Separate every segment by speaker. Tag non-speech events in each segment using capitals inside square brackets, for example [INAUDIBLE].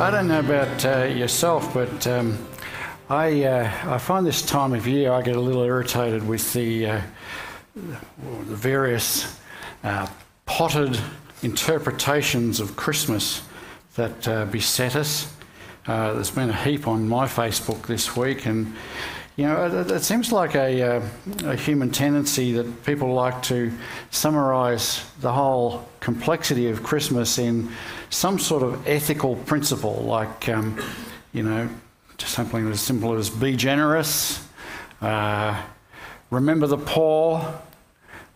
Speaker 1: I don't know about uh, yourself, but um, I, uh, I find this time of year I get a little irritated with the, uh, the various uh, potted interpretations of Christmas that uh, beset us. Uh, there's been a heap on my Facebook this week, and you know, it, it seems like a, uh, a, human tendency that people like to summarise the whole complexity of Christmas in some sort of ethical principle, like, um, you know, something as simple as be generous, uh, remember the poor.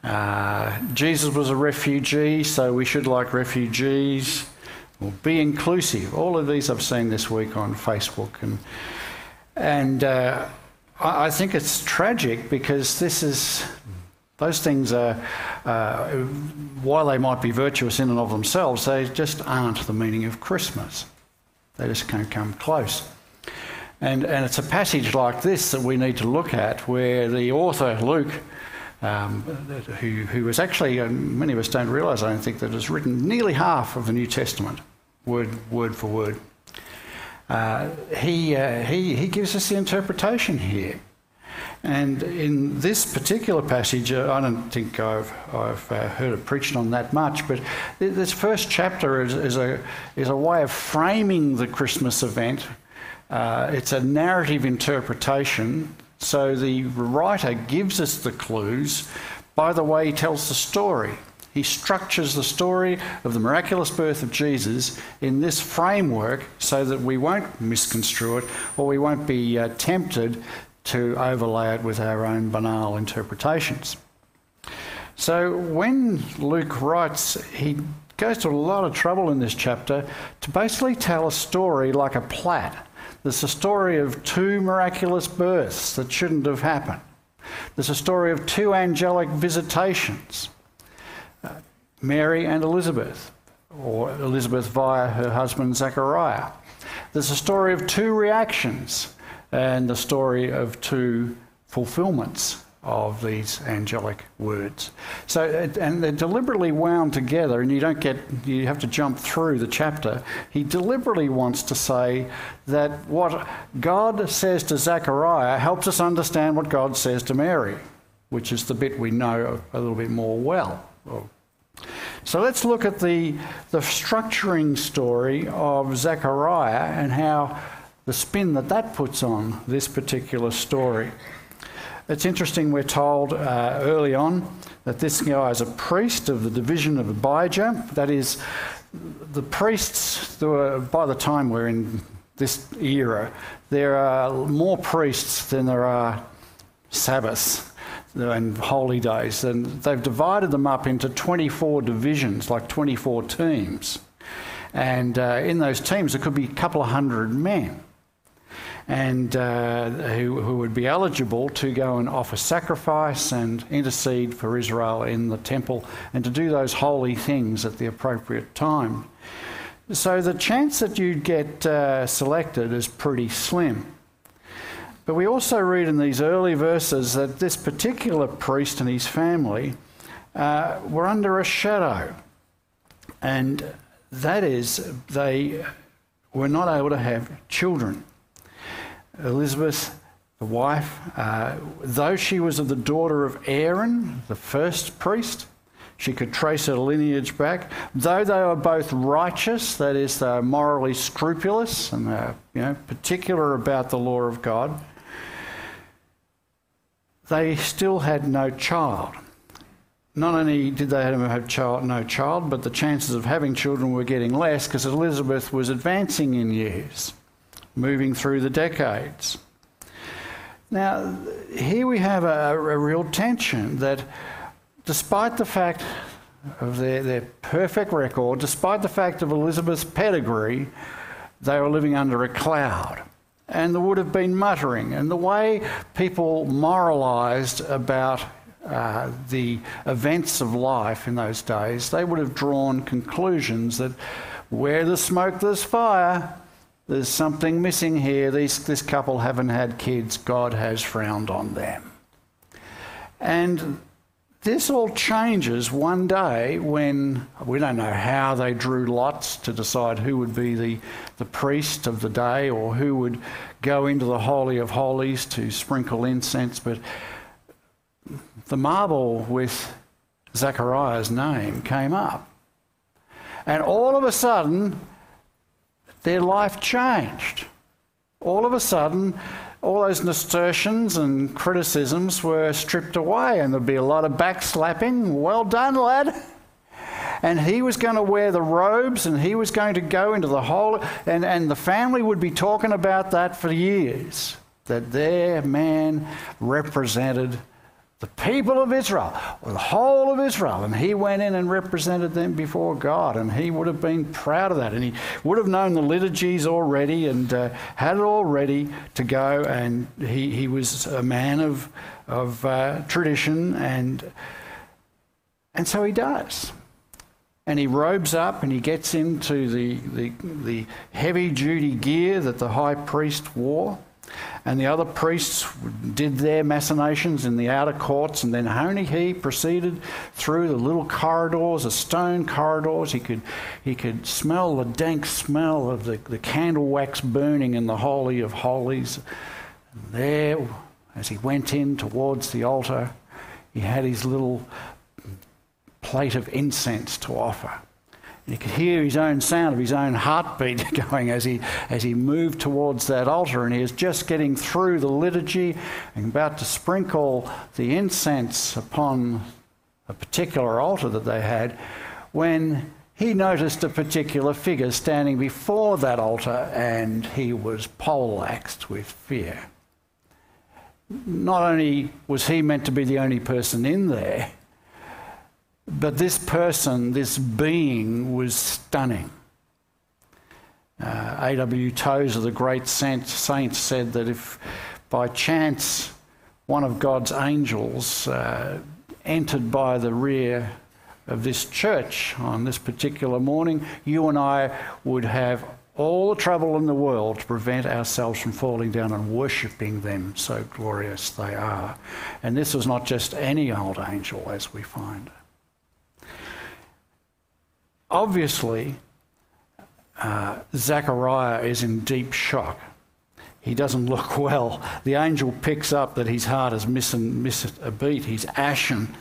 Speaker 1: Uh, Jesus was a refugee, so we should like refugees. Or be inclusive. All of these I've seen this week on Facebook, and and uh, I, I think it's tragic because this is those things are, uh, while they might be virtuous in and of themselves, they just aren't the meaning of Christmas. They just can't come close. And, and it's a passage like this that we need to look at where the author, Luke, um, who, who was actually, and many of us don't realise, I don't think, that has written nearly half of the New Testament, word, word for word. Uh, he, uh, he, he gives us the interpretation here. And in this particular passage, uh, I don't think I've, I've uh, heard it preached on that much, but this first chapter is, is, a, is a way of framing the Christmas event. Uh, it's a narrative interpretation, so the writer gives us the clues by the way he tells the story. He structures the story of the miraculous birth of Jesus in this framework so that we won't misconstrue it or we won't be uh, tempted to overlay it with our own banal interpretations. So when Luke writes, he goes to a lot of trouble in this chapter to basically tell a story like a plat. There's a story of two miraculous births that shouldn't have happened. There's a story of two angelic visitations. Mary and Elizabeth, or Elizabeth via her husband Zechariah. There's a story of two reactions and the story of two fulfillments of these angelic words. So, and they're deliberately wound together, and you don't get, you have to jump through the chapter. He deliberately wants to say that what God says to Zechariah helps us understand what God says to Mary, which is the bit we know a little bit more well, so let's look at the, the structuring story of Zechariah and how the spin that that puts on this particular story. It's interesting, we're told uh, early on that this guy is a priest of the division of Abijah. That is, the priests, were, by the time we're in this era, there are more priests than there are Sabbaths and holy days. And they've divided them up into 24 divisions, like 24 teams. And uh, in those teams, there could be a couple of hundred men. And uh, who, who would be eligible to go and offer sacrifice and intercede for Israel in the temple and to do those holy things at the appropriate time. So the chance that you'd get uh, selected is pretty slim. But we also read in these early verses that this particular priest and his family uh, were under a shadow. And that is, they were not able to have children. Elizabeth, the wife, uh, though she was of the daughter of Aaron, the first priest, she could trace her lineage back. Though they were both righteous, that is, they were morally scrupulous and they were, you know, particular about the law of God, they still had no child. Not only did they have child, no child, but the chances of having children were getting less because Elizabeth was advancing in years, moving through the decades. Now, here we have a, a real tension that despite the fact of their, their perfect record, despite the fact of Elizabeth's pedigree, they were living under a cloud and there would have been muttering. And the way people moralised about uh, the events of life in those days, they would have drawn conclusions that where there's smoke, there's fire. There's something missing here. These, this couple haven't had kids. God has frowned on them. And this all changes one day when we don't know how they drew lots to decide who would be the, the priest of the day or who would go into the Holy of Holies to sprinkle incense, but the marble with Zechariah's name came up. And all of a sudden, their life changed. All of a sudden, all those nasturtiums and criticisms were stripped away, and there'd be a lot of backslapping. Well done, lad. And he was going to wear the robes and he was going to go into the hole, and, and the family would be talking about that for years that their man represented the people of Israel, the whole of Israel. And he went in and represented them before God, and he would have been proud of that. And he would have known the liturgies already and uh, had it all ready to go. And he, he was a man of, of uh, tradition, and, and so he does. And he robes up and he gets into the, the, the heavy duty gear that the high priest wore. And the other priests did their machinations in the outer courts, and then only he proceeded through the little corridors, the stone corridors. He could, he could smell the dank smell of the, the candle wax burning in the Holy of Holies. And there, as he went in towards the altar, he had his little plate of incense to offer. You could hear his own sound of his own heartbeat [LAUGHS] going as he, as he moved towards that altar, and he was just getting through the liturgy and about to sprinkle the incense upon a particular altar that they had when he noticed a particular figure standing before that altar and he was poleaxed with fear. Not only was he meant to be the only person in there, but this person, this being, was stunning. Uh, A.W. Tozer, the great saint, saint, said that if by chance one of God's angels uh, entered by the rear of this church on this particular morning, you and I would have all the trouble in the world to prevent ourselves from falling down and worshipping them, so glorious they are. And this was not just any old angel, as we find obviously, uh, Zechariah is in deep shock. He doesn't look well. The angel picks up that his heart has missed, missed a beat. He's ashen.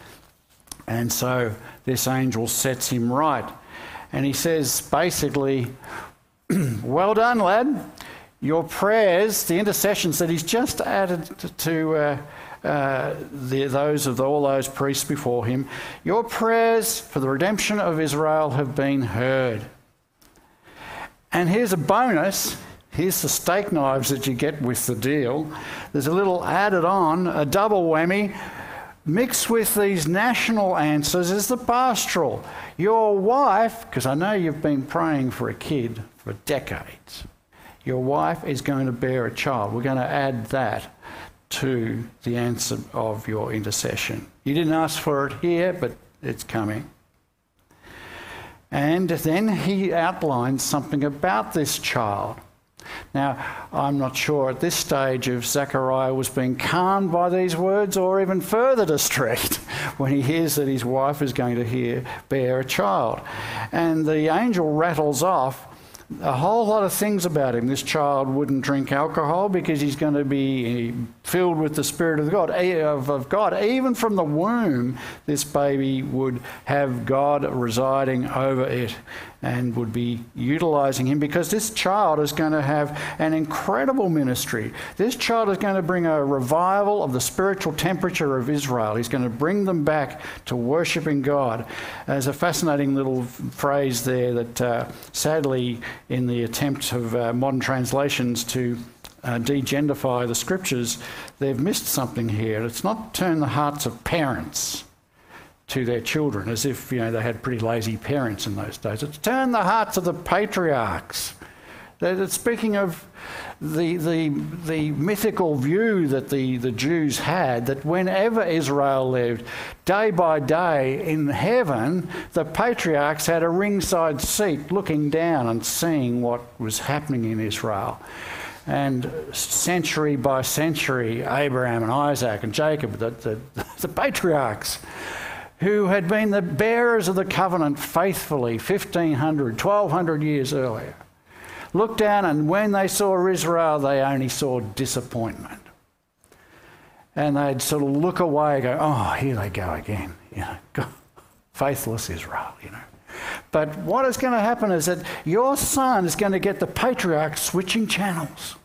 Speaker 1: And so this angel sets him right. And he says basically, [CLEARS THROAT] Well done, lad. Your prayers, the intercessions that he's just added to. Uh, uh, the, those of all those priests before him, Your prayers for the redemption of Israel have been heard. And here's a bonus. Here's the steak knives that you get with the deal. There's a little added on, a double whammy. Mixed with these national answers is the pastoral. Your wife, because I know you've been praying for a kid for decades, your wife is going to bear a child. We're going to add that to the answer of your intercession. You didn't ask for it here, but it's coming. And then he outlines something about this child. Now, I'm not sure at this stage if Zechariah was being calmed by these words or even further distressed [LAUGHS] when he hears that his wife is going to hear, bear a child. And the angel rattles off a whole lot of things about him. This child wouldn't drink alcohol because he's going to be filled with the Spirit of God. Eh, of God, even from the womb, this baby would have God residing over it and would be utilizing him because this child is going to have an incredible ministry. This child is going to bring a revival of the spiritual temperature of Israel. He's going to bring them back to worshiping God. There's a fascinating little phrase there that uh, sadly, in the attempt of uh, modern translations to uh, degendify the scriptures, they've missed something here. It's not turn the hearts of parents to their children, as if you know they had pretty lazy parents in those days. It's turn the hearts of the patriarchs. They're speaking of the, the, the mythical view that the, the Jews had that whenever Israel lived, day by day in heaven, the patriarchs had a ringside seat looking down and seeing what was happening in Israel. And century by century, Abraham and Isaac and Jacob, the, the, [LAUGHS] the patriarchs, who had been the bearers of the covenant faithfully 1500, 1200 years earlier, looked down and when they saw Israel, they only saw disappointment. And they'd sort of look away and go, oh, here they go again. You know, [LAUGHS] faithless Israel, you know. But what is going to happen is that your son is going to get the patriarch switching channels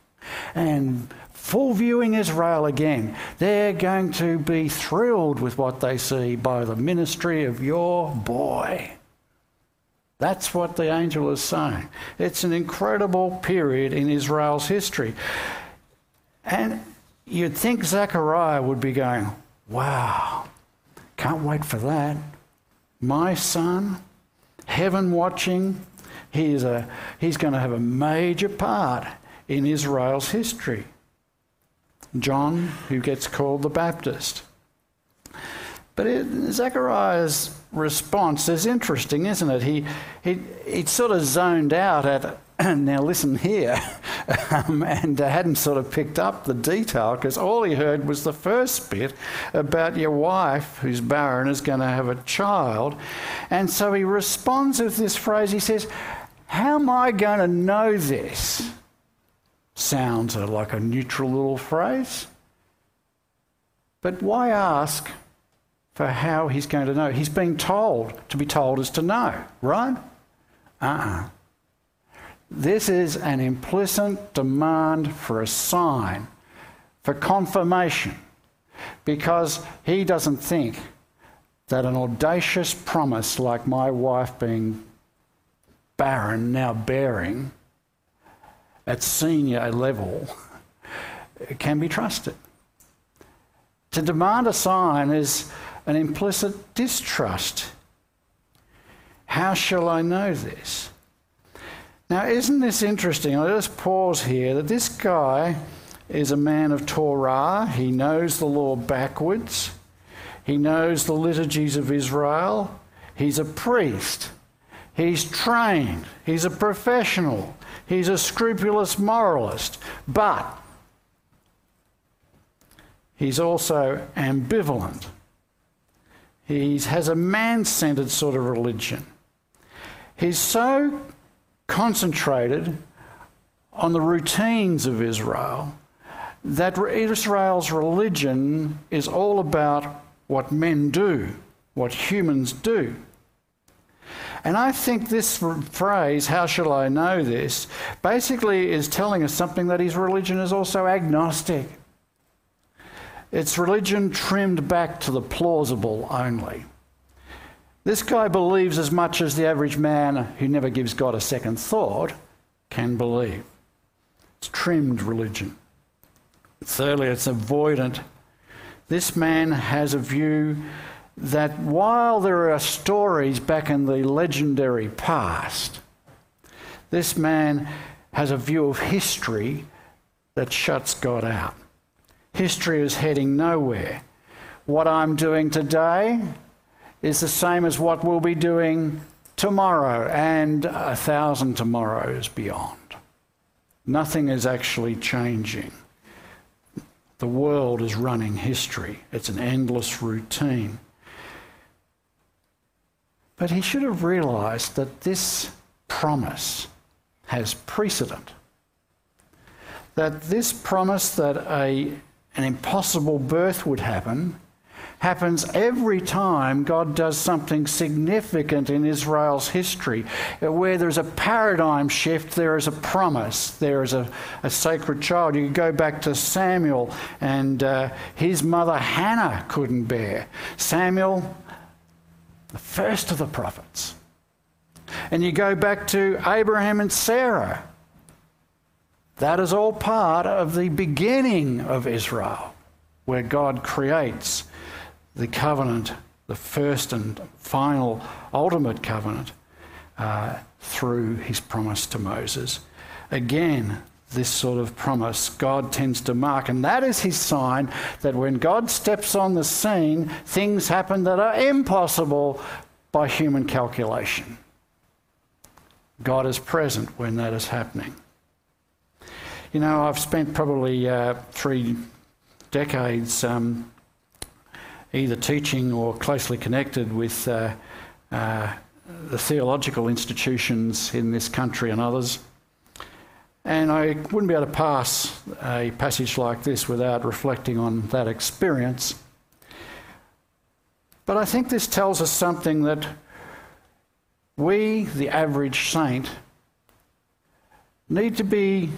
Speaker 1: and full viewing Israel again. They're going to be thrilled with what they see by the ministry of your boy. That's what the angel is saying. It's an incredible period in Israel's history. And you'd think Zechariah would be going, Wow, can't wait for that. My son, heaven watching, he's, a, he's going to have a major part in Israel's history. John, who gets called the Baptist. But it, Zechariah's response is interesting, isn't it? He, he, he sort of zoned out at, [CLEARS THROAT] now listen here, [LAUGHS] um, and hadn't sort of picked up the detail because all he heard was the first bit about your wife, who's barren, is going to have a child. And so he responds with this phrase he says, How am I going to know this? Sounds like a neutral little phrase. But why ask for how he's going to know. He's being told. To be told is to know, right? Uh uh-uh. uh This is an implicit demand for a sign, for confirmation, because he doesn't think that an audacious promise like my wife being barren, now bearing, at senior level, can be trusted. To demand a sign is an implicit distrust. How shall I know this? Now, isn't this interesting? I'll just pause here that this guy is a man of Torah. He knows the law backwards, he knows the liturgies of Israel. He's a priest, he's trained, he's a professional, he's a scrupulous moralist, but he's also ambivalent. He has a man centered sort of religion. He's so concentrated on the routines of Israel that Israel's religion is all about what men do, what humans do. And I think this phrase, how shall I know this, basically is telling us something that his religion is also agnostic. It's religion trimmed back to the plausible only. This guy believes as much as the average man who never gives God a second thought can believe. It's trimmed religion. Thirdly, it's avoidant. This man has a view that while there are stories back in the legendary past, this man has a view of history that shuts God out. History is heading nowhere. What I'm doing today is the same as what we'll be doing tomorrow and a thousand tomorrows beyond. Nothing is actually changing. The world is running history, it's an endless routine. But he should have realized that this promise has precedent. That this promise that a an impossible birth would happen happens every time God does something significant in Israel's history. Where there's a paradigm shift, there is a promise, there is a, a sacred child. You go back to Samuel, and uh, his mother Hannah couldn't bear. Samuel, the first of the prophets. And you go back to Abraham and Sarah. That is all part of the beginning of Israel, where God creates the covenant, the first and final, ultimate covenant, uh, through his promise to Moses. Again, this sort of promise God tends to mark, and that is his sign that when God steps on the scene, things happen that are impossible by human calculation. God is present when that is happening. You know, I've spent probably uh, three decades um, either teaching or closely connected with uh, uh, the theological institutions in this country and others. And I wouldn't be able to pass a passage like this without reflecting on that experience. But I think this tells us something that we, the average saint, need to be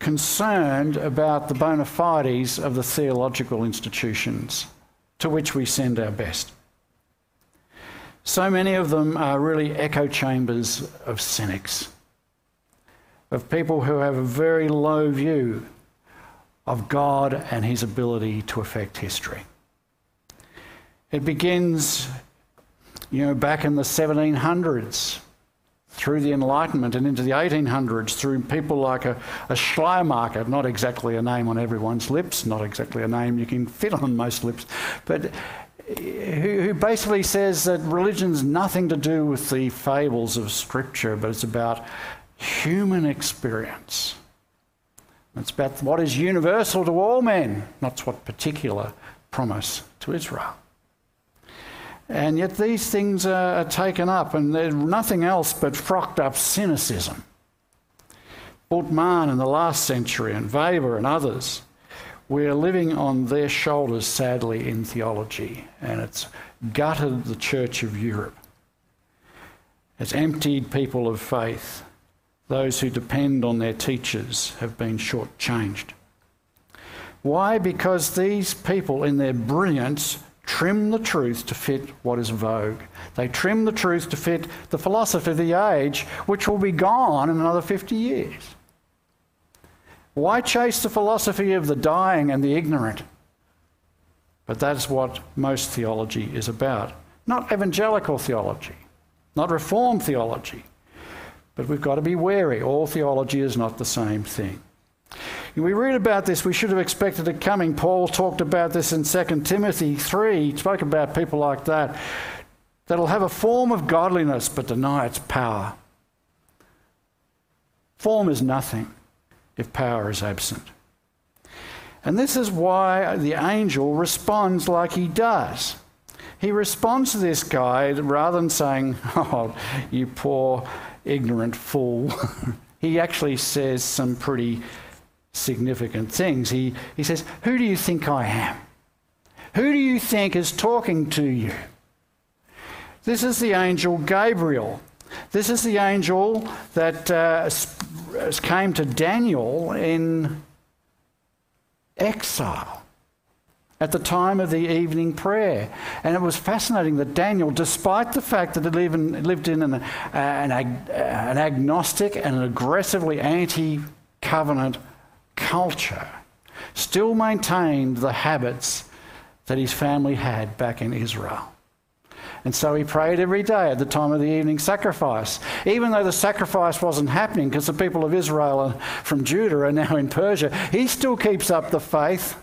Speaker 1: concerned about the bona fides of the theological institutions to which we send our best. So many of them are really echo chambers of cynics, of people who have a very low view of God and his ability to affect history. It begins, you know, back in the 1700s through the Enlightenment and into the 1800s through people like a, a Schleiermacher, not exactly a name on everyone's lips, not exactly a name you can fit on most lips, but who, who basically says that religion's nothing to do with the fables of Scripture, but it's about human experience. It's about what is universal to all men, not what particular promise to Israel. And yet these things are, taken up, and they're nothing else but frocked up cynicism. Bultmann in the last century, and Weber and others, we're living on their shoulders, sadly, in theology, and it's gutted the Church of Europe. It's emptied people of faith. Those who depend on their teachers have been shortchanged. Why? Because these people, in their brilliance, trim the truth to fit what is vogue. They trim the truth to fit the philosophy of the age, which will be gone in another 50 years. Why chase the philosophy of the dying and the ignorant? But that's what most theology is about. Not evangelical theology, not reformed theology. But we've got to be wary. All theology is not the same thing we read about this, we should have expected it coming. Paul talked about this in 2 Timothy 3. He spoke about people like that that'll have a form of godliness but deny its power. Form is nothing if power is absent. And this is why the angel responds like he does. He responds to this guy rather than saying, [LAUGHS] Oh, you poor ignorant fool. [LAUGHS] he actually says some pretty significant things. He, he says, Who do you think I am? Who do you think is talking to you? This is the angel Gabriel. This is the angel that uh, came to Daniel in exile at the time of the evening prayer. And it was fascinating that Daniel, despite the fact that he lived in an, uh, an, ag- an agnostic and an aggressively anti covenant culture still maintained the habits that his family had back in Israel. And so he prayed every day at the time of the evening sacrifice. Even though the sacrifice wasn't happening because the people of Israel from Judah are now in Persia, he still keeps up the faith.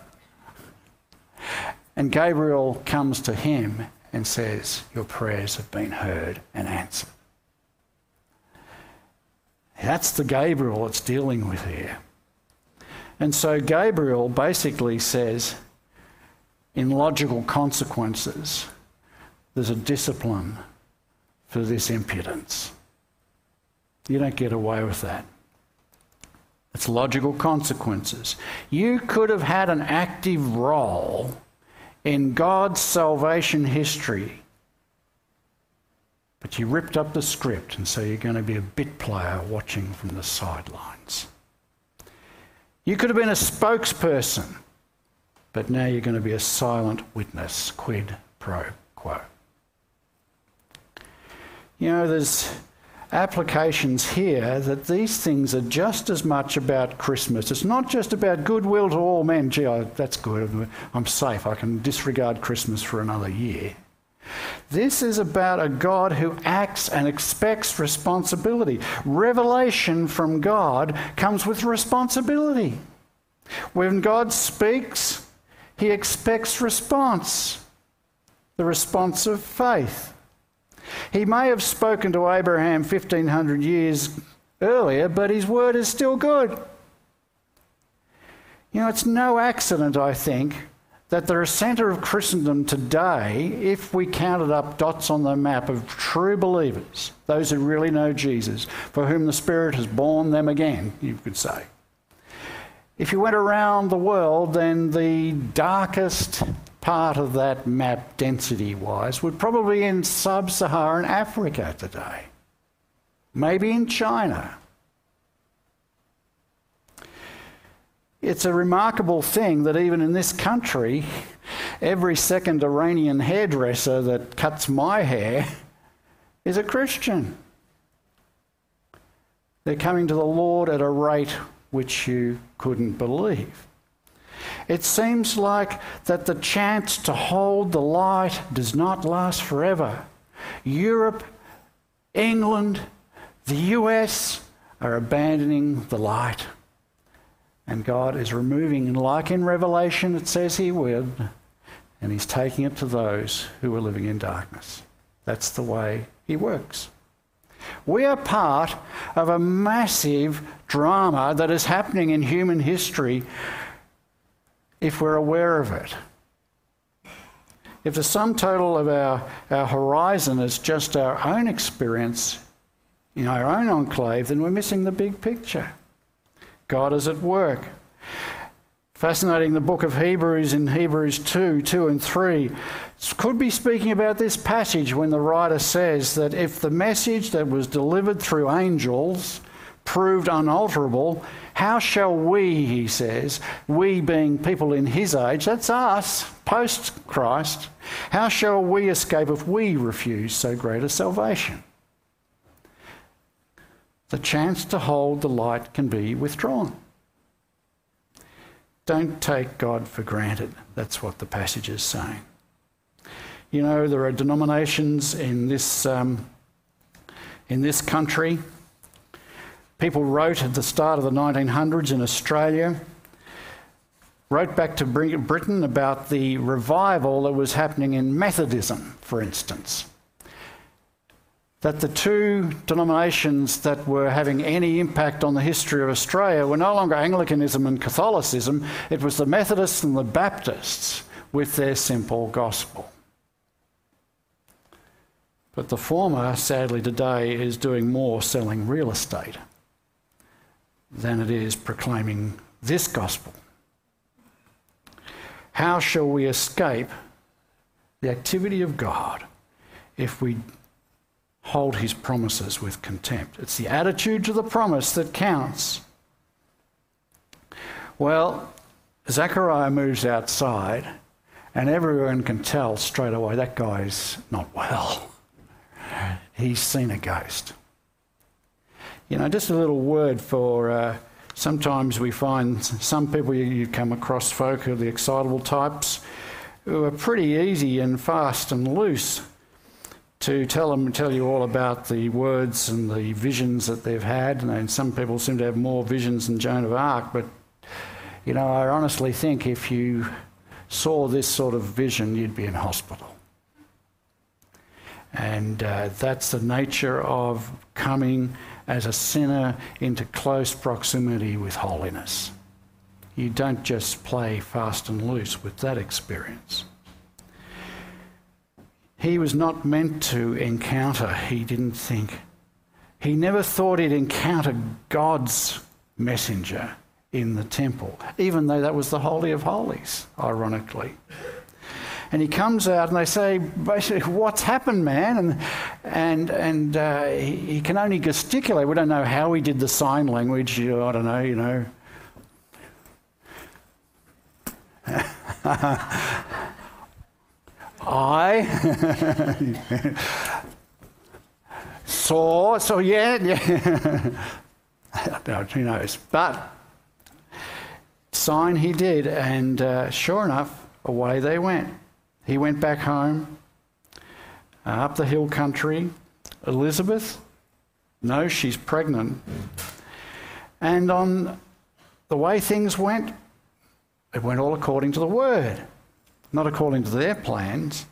Speaker 1: And Gabriel comes to him and says, Your prayers have been heard and answered. That's the Gabriel it's dealing with here. And so Gabriel basically says, in logical consequences, there's a discipline for this impudence. You don't get away with that. It's logical consequences. You could have had an active role in God's salvation history, but you ripped up the script, and so you're going to be a bit player watching from the sidelines. You could have been a spokesperson, but now you're going to be a silent witness. Quid pro quo. You know, there's applications here that these things are just as much about Christmas. It's not just about goodwill to all men. Gee, I, that's good. I'm safe. I can disregard Christmas for another year. This is about a God who acts and expects responsibility. Revelation from God comes with responsibility. When God speaks, he expects response, the response of faith. He may have spoken to Abraham 1500 years earlier, but his word is still good. You know, it's no accident, I think, that the centre of Christendom today, if we counted up dots on the map of true believers, those who really know Jesus, for whom the Spirit has born them again, you could say. If you went around the world, then the darkest part of that map, density wise, would probably be in sub Saharan Africa today, maybe in China. It's a remarkable thing that even in this country, every second Iranian hairdresser that cuts my hair is a Christian. They're coming to the Lord at a rate which you couldn't believe. It seems like that the chance to hold the light does not last forever. Europe, England, the US are abandoning the light. And God is removing, like in Revelation, it says He would, and He's taking it to those who are living in darkness. That's the way He works. We are part of a massive drama that is happening in human history if we're aware of it. If the sum total of our, our horizon is just our own experience in our own enclave, then we're missing the big picture. God is at work. Fascinating, the book of Hebrews in Hebrews 2 2 and 3 could be speaking about this passage when the writer says that if the message that was delivered through angels proved unalterable, how shall we, he says, we being people in his age, that's us, post Christ, how shall we escape if we refuse so great a salvation? the chance to hold the light can be withdrawn. Don't take God for granted. That's what the passage is saying. You know, there are denominations in this, um, in this country. People wrote at the start of the 1900s in Australia, wrote back to Britain about the revival that was happening in Methodism, for instance that the two denominations that were having any impact on the history of Australia were no longer Anglicanism and Catholicism, it was the Methodists and the Baptists with their simple gospel. But the former, sadly, today is doing more selling real estate than it is proclaiming this gospel. How shall we escape the activity of God if we hold his promises with contempt. It's the attitude to the promise that counts. Well, Zechariah moves outside, and everyone can tell straight away that guy's not well. He's seen a ghost. You know, just a little word for uh, sometimes we find some people you come across folk who are the excitable types who are pretty easy and fast and loose to tell them tell you all about the words and the visions that they've had. And some people seem to have more visions than Joan of Arc, but you know, I honestly think if you saw this sort of vision, you'd be in hospital. And uh, that's the nature of coming as a sinner into close proximity with holiness. You don't just play fast and loose with that experience. He was not meant to encounter, he didn't think. He never thought he'd encounter God's messenger in the temple, even though that was the Holy of Holies, ironically. And he comes out and they say, basically, what's happened, man? And, and, and uh, he, he, can only gesticulate. We don't know how he did the sign language. I don't know, you know. [LAUGHS] I [LAUGHS] saw, so yeah, yeah. [LAUGHS] who knows? But sign he did, and uh, sure enough, away they went. He went back home, uh, up the hill country. Elizabeth, no, she's pregnant. And on the way things went, it went all according to the word not according to their plans.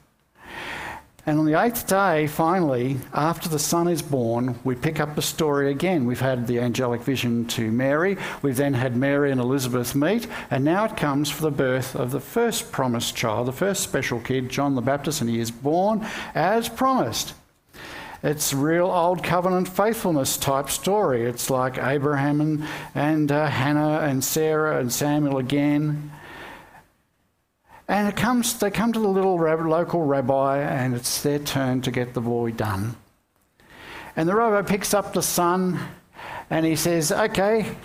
Speaker 1: And on the eighth day, finally, after the son is born, we pick up the story again. We've had the angelic vision to Mary. We've then had Mary and Elizabeth meet. And now it comes for the birth of the first promised child, the first special kid, John the Baptist, and he is born as promised. It's real old covenant faithfulness type story. It's like Abraham and, and uh, Hannah and Sarah and Samuel again. And it comes, they come to the little rab- local rabbi, and it's their turn to get the boy done. And the rabbi picks up the son and he says, Okay,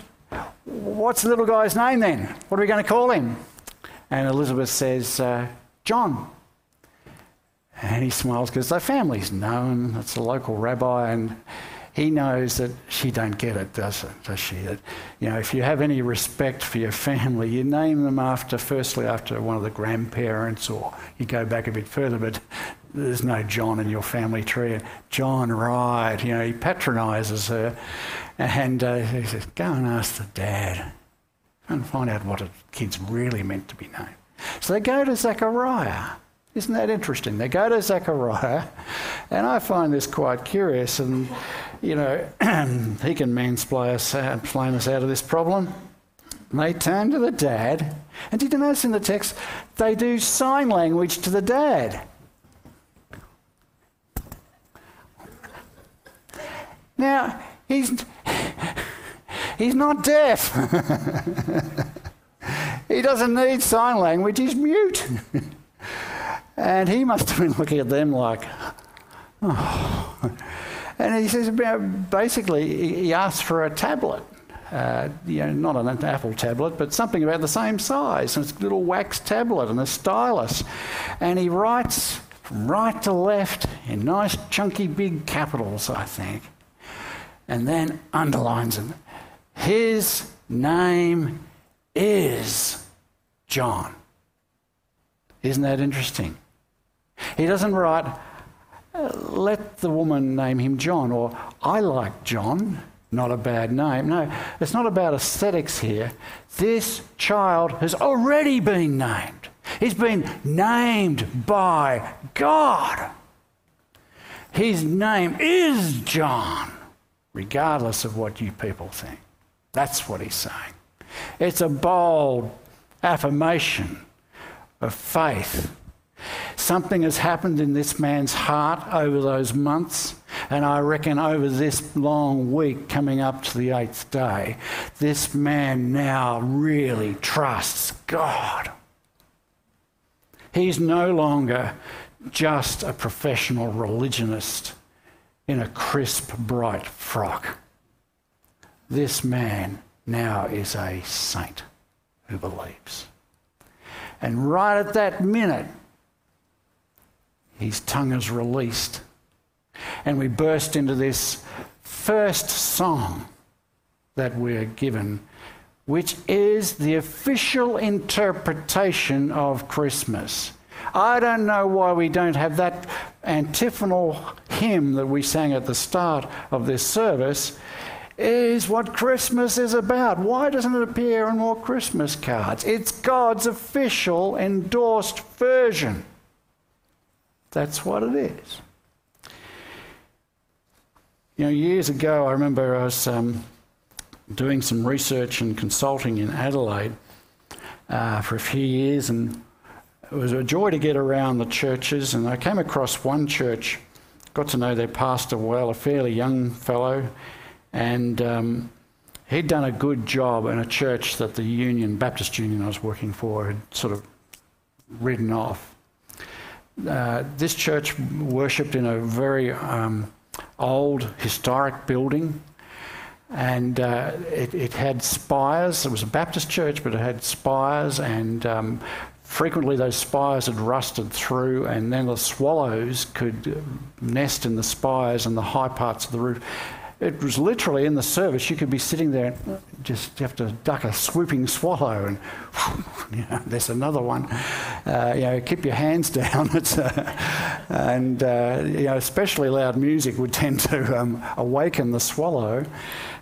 Speaker 1: what's the little guy's name then? What are we going to call him? And Elizabeth says, uh, John. And he smiles because the family's known. It's a local rabbi, and he knows that she don't get it, does, it, does she? That, you know, if you have any respect for your family, you name them after, firstly, after one of the grandparents, or you go back a bit further, but there's no John in your family tree. John Wright, you know, he patronises her, and uh, he says, go and ask the dad and find out what a kid's really meant to be named. So they go to Zechariah isn't that interesting? They go to Zechariah, and I find this quite curious, and you know, [CLEARS THROAT] he can mansplain us, mansplain us out of this problem. And they turn to the dad, and did you notice in the text they do sign language to the dad? Now, he's, he's not deaf. [LAUGHS] he doesn't need sign language, he's mute. [LAUGHS] And he must have been looking at them like, oh. And he says, basically, he asked for a tablet. Uh, you know, not an Apple tablet, but something about the same size. And it's a little wax tablet and a stylus. And he writes from right to left in nice, chunky, big capitals, I think. And then underlines them. His name is John. Isn't that interesting? He doesn't write, uh, let the woman name him John, or I like John, not a bad name. No, it's not about aesthetics here. This child has already been named. He's been named by God. His name is John, regardless of what you people think. That's what he's saying. It's a bold affirmation of faith Something has happened in this man's heart over those months, and I reckon over this long week coming up to the eighth day, this man now really trusts God. He's no longer just a professional religionist in a crisp, bright frock. This man now is a saint who believes. And right at that minute, his tongue is released. And we burst into this first song that we're given, which is the official interpretation of Christmas. I don't know why we don't have that antiphonal hymn that we sang at the start of this service. Is what Christmas is about. Why doesn't it appear on more Christmas cards? It's God's official endorsed version. That's what it is. You know, years ago, I remember I was um, doing some research and consulting in Adelaide uh, for a few years, and it was a joy to get around the churches. And I came across one church, got to know their pastor well, a fairly young fellow, and um, he'd done a good job in a church that the Union, Baptist Union I was working for, had sort of ridden off. Uh, this church worshipped in a very um, old historic building and uh, it, it, had spires. It was a Baptist church, but it had spires, and um, frequently those spires had rusted through, and then the swallows could nest in the spires and the high parts of the roof it was literally in the service. You could be sitting there and just have to duck a swooping swallow, and [LAUGHS] you know, there's another one. Uh, you know, keep your hands [LAUGHS] down. Uh, and uh, you know, especially loud music would tend to um, awaken the swallow.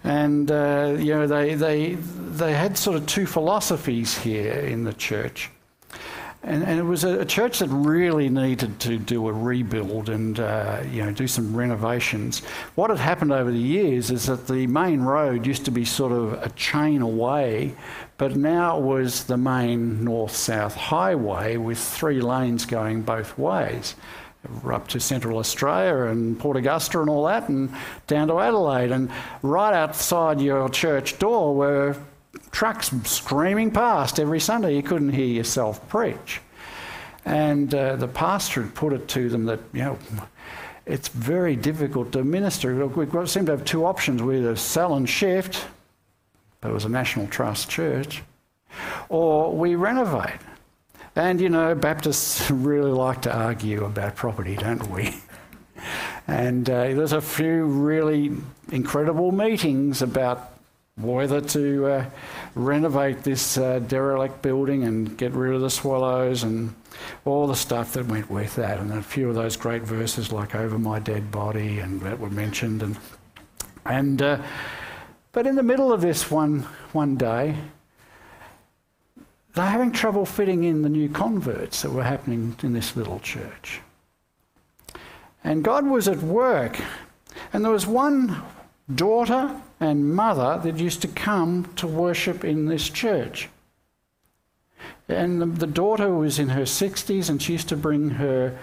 Speaker 1: And uh, you know, they they they had sort of two philosophies here in the church. And, and, it was a, a, church that really needed to do a rebuild and uh, you know do some renovations. What had happened over the years is that the main road used to be sort of a chain away, but now it was the main north-south highway with three lanes going both ways, up to Central Australia and Port Augusta and all that, and down to Adelaide. And right outside your church door were trucks screaming past every Sunday. You couldn't hear yourself preach. And uh, the pastor had put it to them that, you know, it's very difficult to minister. We seem to have two options. We either sell and shift, but it was a National Trust church, or we renovate. And, you know, Baptists [LAUGHS] really like to argue about property, don't we? [LAUGHS] And uh, there's a few really incredible meetings about whether to uh, renovate this uh, derelict building and get rid of the swallows and all the stuff that went with that. And a few of those great verses like "Over my dead body" and that were mentioned. And and uh, but in the middle of this one one day, they're having trouble fitting in the new converts that were happening in this little church. And God was at work. And there was one daughter and mother that used to come to worship in this church. And the, the, daughter was in her 60s and she used to bring her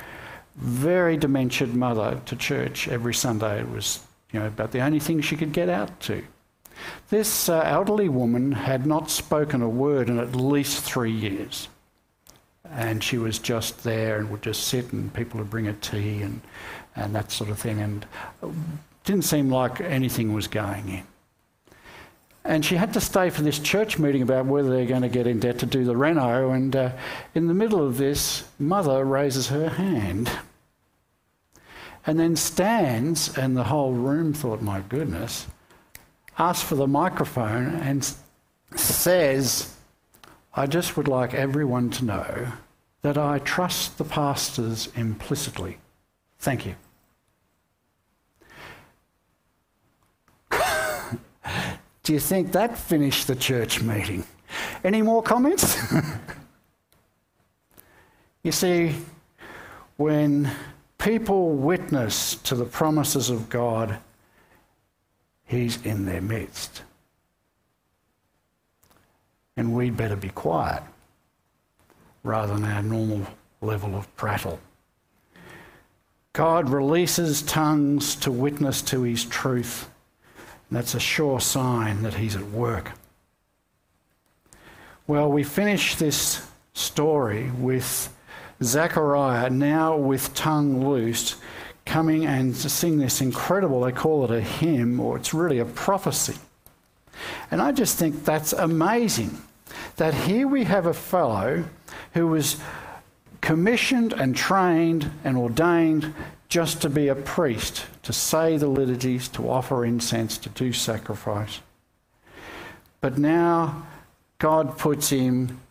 Speaker 1: very dementia mother to church every Sunday. It was, you know, about the only thing she could get out to. This uh, elderly woman had not spoken a word in at least three years. And she was just there and would just sit and people would bring her tea and, and that sort of thing. And didn't seem like anything was going in. And she had to stay for this church meeting about whether they're going to get in debt to do the reno. And uh, in the middle of this, mother raises her hand and then stands, and the whole room thought, my goodness, asks for the microphone and says, I just would like everyone to know that I trust the pastors implicitly. Thank you. Do you think that finished the church meeting? Any more comments? [LAUGHS] you see, when people witness to the promises of God, He's in their midst. And we'd better be quiet rather than our normal level of prattle. God releases tongues to witness to His truth that's a sure sign that he's at work. Well, we finish this story with Zechariah, now with tongue loosed, coming and sing this incredible, they call it a hymn, or it's really a prophecy. And I just think that's amazing that here we have a fellow who was commissioned and trained and ordained just to be a priest, to say the liturgies, to offer incense, to do sacrifice. But now God puts him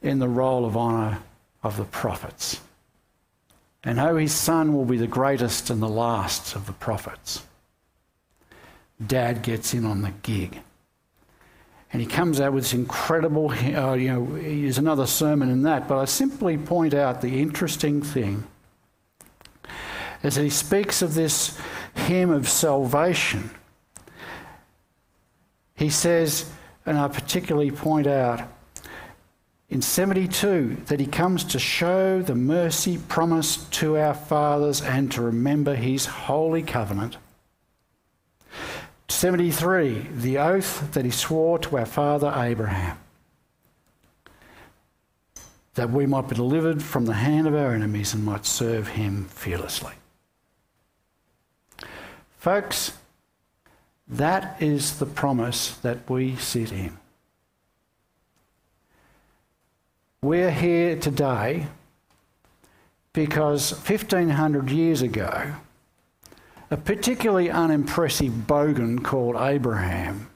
Speaker 1: in the role of honour of the prophets. And how his son will be the greatest and the last of the prophets. Dad gets in on the gig. And he comes out with this incredible, uh, you know, there's another sermon in that, but I simply point out the interesting thing as he speaks of this hymn of salvation, he says, and I particularly point out in 72 that he comes to show the mercy promised to our fathers and to remember his holy covenant. 73, the oath that he swore to our father Abraham, that we might be delivered from the hand of our enemies and might serve him fearlessly. Folks, that is the promise that we sit in. We're here today because 1500 years ago, a particularly unimpressive bogan called Abraham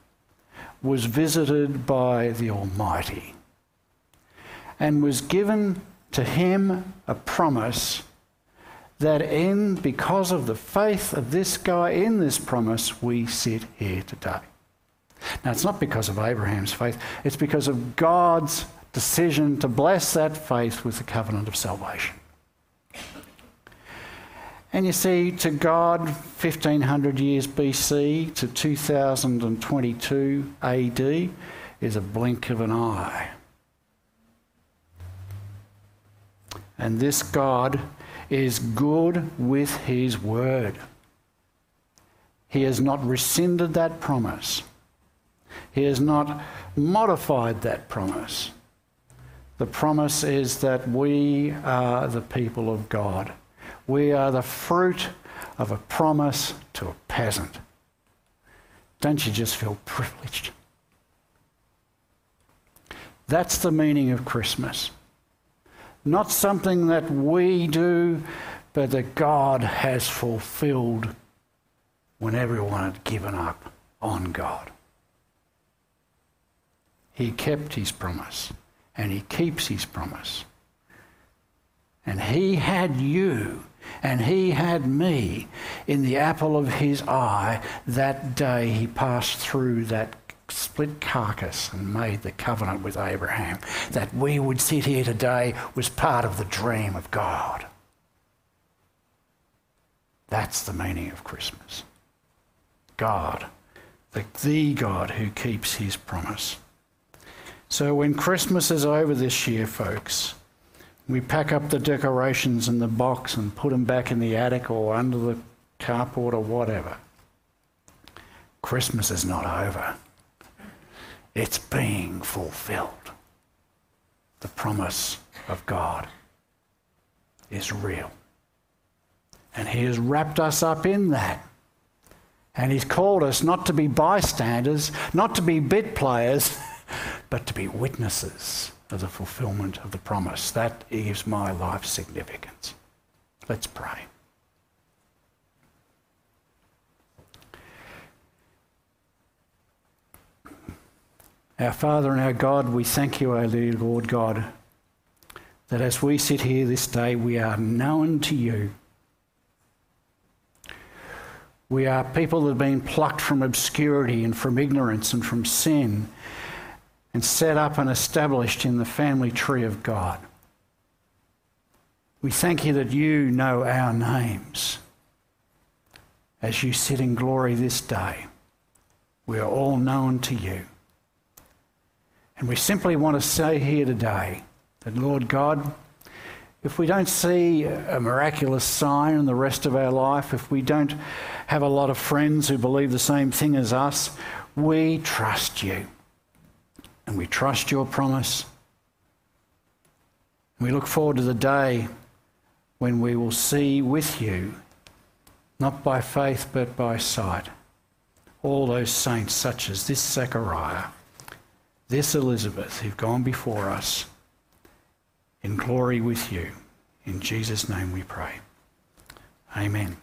Speaker 1: was visited by the Almighty and was given to him a promise that in because of the faith of this guy in this promise, we sit here today. Now, it's not because of Abraham's faith, it's because of God's decision to bless that faith with the covenant of salvation. And you see, to God, 1500 years BC to 2022 AD is a blink of an eye. And this God is good with his word. He has not rescinded that promise. He has not modified that promise. The promise is that we are the people of God. We are the fruit of a promise to a peasant. Don't you just feel privileged? That's the meaning of Christmas. Not something that we do, but that God has fulfilled when everyone had given up on God. He kept his promise, and he keeps his promise. And he had you, and he had me in the apple of his eye that day he passed through that split carcass and made the covenant with Abraham. That we would sit here today was part of the dream of God. That's the meaning of Christmas. God, the, the God who keeps his promise. So when Christmas is over this year, folks, we pack up the decorations in the box and put them back in the attic or under the carport or whatever. Christmas is not over. It's being fulfilled. The promise of God is real. And He has wrapped us up in that. And He's called us not to be bystanders, not to be bit players, [LAUGHS] but to be witnesses of the fulfillment of the promise. That gives my life significance. Let's pray. Our Father and our God, we thank you, O Lord God, that as we sit here this day, we are known to you. We are people that have been plucked from obscurity and from ignorance and from sin and set up and established in the family tree of God. We thank you that you know our names as you sit in glory this day. We are all known to you. And we simply want to say here today that, Lord God, if we don't see a miraculous sign in the rest of our life, if we don't have a lot of friends who believe the same thing as us, we trust you. And we trust your promise. We look forward to the day when we will see with you, not by faith but by sight, all those saints such as this Zechariah this Elizabeth who've gone before us in glory with you. In Jesus' name we pray. Amen.